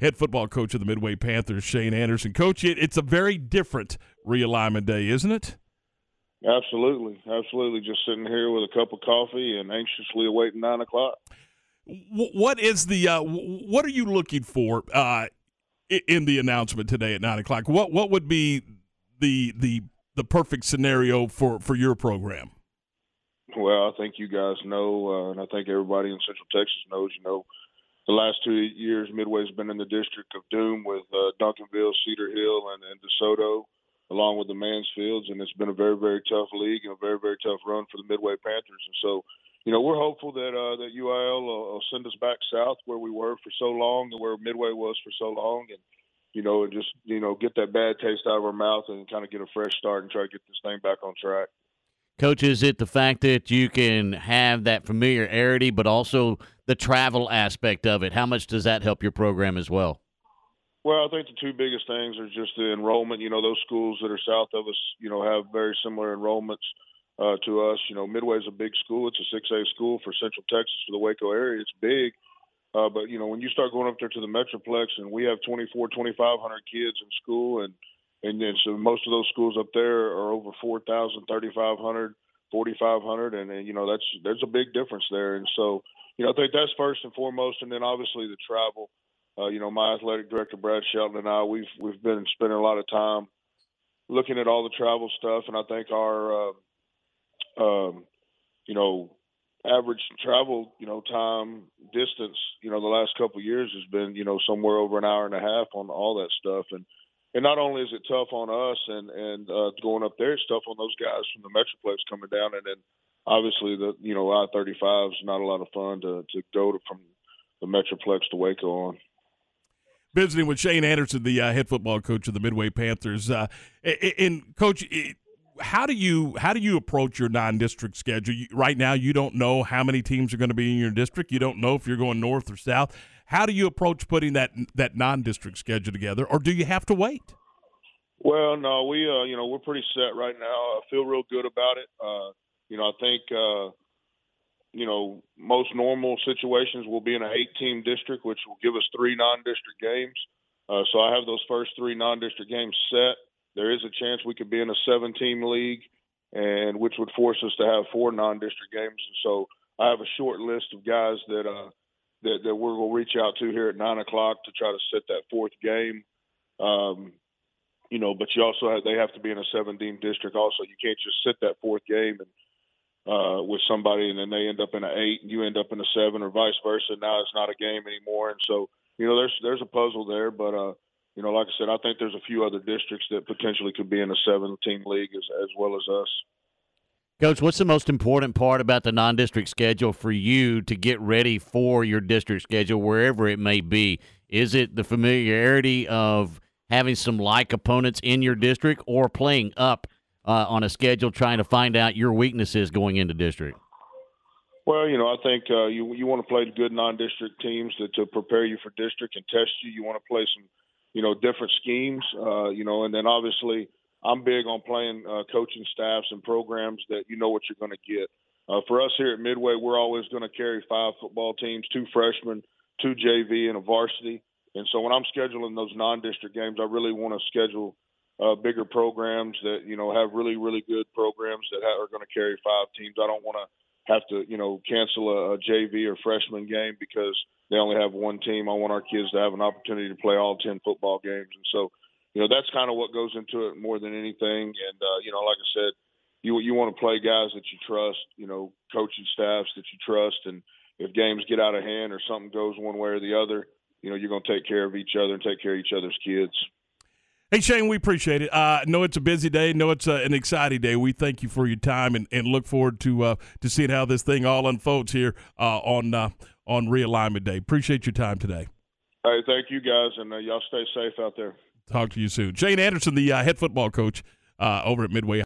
head football coach of the Midway Panthers, Shane Anderson. Coach, it, it's a very different realignment day, isn't it? Absolutely, absolutely. Just sitting here with a cup of coffee and anxiously awaiting nine o'clock. What is the uh, what are you looking for uh, in the announcement today at nine o'clock? What what would be the the the perfect scenario for for your program? Well, I think you guys know, uh, and I think everybody in Central Texas knows. You know, the last two years, Midway's been in the district of doom with uh, Duncanville, Cedar Hill, and, and DeSoto along with the Mansfields, and it's been a very, very tough league and a very, very tough run for the Midway Panthers. And so, you know, we're hopeful that uh, that UIL will, will send us back south where we were for so long and where Midway was for so long, and you know, and just you know, get that bad taste out of our mouth and kind of get a fresh start and try to get this thing back on track. Coach, is it the fact that you can have that familiarity, but also the travel aspect of it? How much does that help your program as well? Well, I think the two biggest things are just the enrollment. You know, those schools that are south of us, you know, have very similar enrollments uh, to us. You know, Midway is a big school. It's a 6A school for Central Texas, for the Waco area. It's big. Uh, but, you know, when you start going up there to the Metroplex and we have 24, 2,500 kids in school, and, and then so most of those schools up there are over 4,000, 3,500, 4,500. And, and, you know, that's there's a big difference there. And so, you know, I think that's first and foremost. And then obviously the travel uh, you know, my athletic director Brad Shelton and I, we've we've been spending a lot of time looking at all the travel stuff, and I think our, uh, um, you know, average travel, you know, time distance, you know, the last couple of years has been, you know, somewhere over an hour and a half on all that stuff, and and not only is it tough on us and and uh, going up there, it's tough on those guys from the Metroplex coming down, and then obviously the you know I thirty five is not a lot of fun to to go to from the Metroplex to Waco on visiting with Shane Anderson, the uh, head football coach of the Midway Panthers. Uh, and coach, how do you how do you approach your non-district schedule? right now, you don't know how many teams are going to be in your district. You don't know if you're going north or south. How do you approach putting that that non-district schedule together, or do you have to wait? Well, no, we uh, you know we're pretty set right now. I feel real good about it. Uh, you know, I think uh, you know, most normal situations will be in an eight-team district, which will give us three non-district games. Uh, so I have those first three non-district games set. There is a chance we could be in a seven-team league, and which would force us to have four non-district games. So I have a short list of guys that uh, that, that we're going to reach out to here at nine o'clock to try to set that fourth game. Um, you know, but you also have, they have to be in a seven-team district. Also, you can't just set that fourth game and uh, with somebody, and then they end up in an eight, and you end up in a seven, or vice versa. Now it's not a game anymore, and so you know there's there's a puzzle there. But uh, you know, like I said, I think there's a few other districts that potentially could be in a seven-team league as as well as us. Coach, what's the most important part about the non-district schedule for you to get ready for your district schedule, wherever it may be? Is it the familiarity of having some like opponents in your district, or playing up? uh, on a schedule, trying to find out your weaknesses going into district? Well, you know, I think uh, you you want to play good non-district teams to, to prepare you for district and test you. You want to play some, you know, different schemes. Uh, you know, and then obviously I'm big on playing uh, coaching staffs and programs that you know what you're going to get. Uh, for us here at Midway, we're always going to carry five football teams, two freshmen, two JV, and a varsity. And so when I'm scheduling those non-district games, I really want to schedule uh, bigger programs that you know have really really good programs that ha- are going to carry five teams. I don't want to have to you know cancel a, a JV or freshman game because they only have one team. I want our kids to have an opportunity to play all ten football games, and so you know that's kind of what goes into it more than anything. And uh, you know, like I said, you you want to play guys that you trust, you know, coaching staffs that you trust, and if games get out of hand or something goes one way or the other, you know, you're going to take care of each other and take care of each other's kids. Hey, Shane, we appreciate it. Uh, know it's a busy day. know it's uh, an exciting day. We thank you for your time and, and look forward to uh, to seeing how this thing all unfolds here uh, on uh, on realignment day. Appreciate your time today. Hey, thank you guys, and uh, y'all stay safe out there. Talk to you soon. Shane Anderson, the uh, head football coach uh, over at Midway.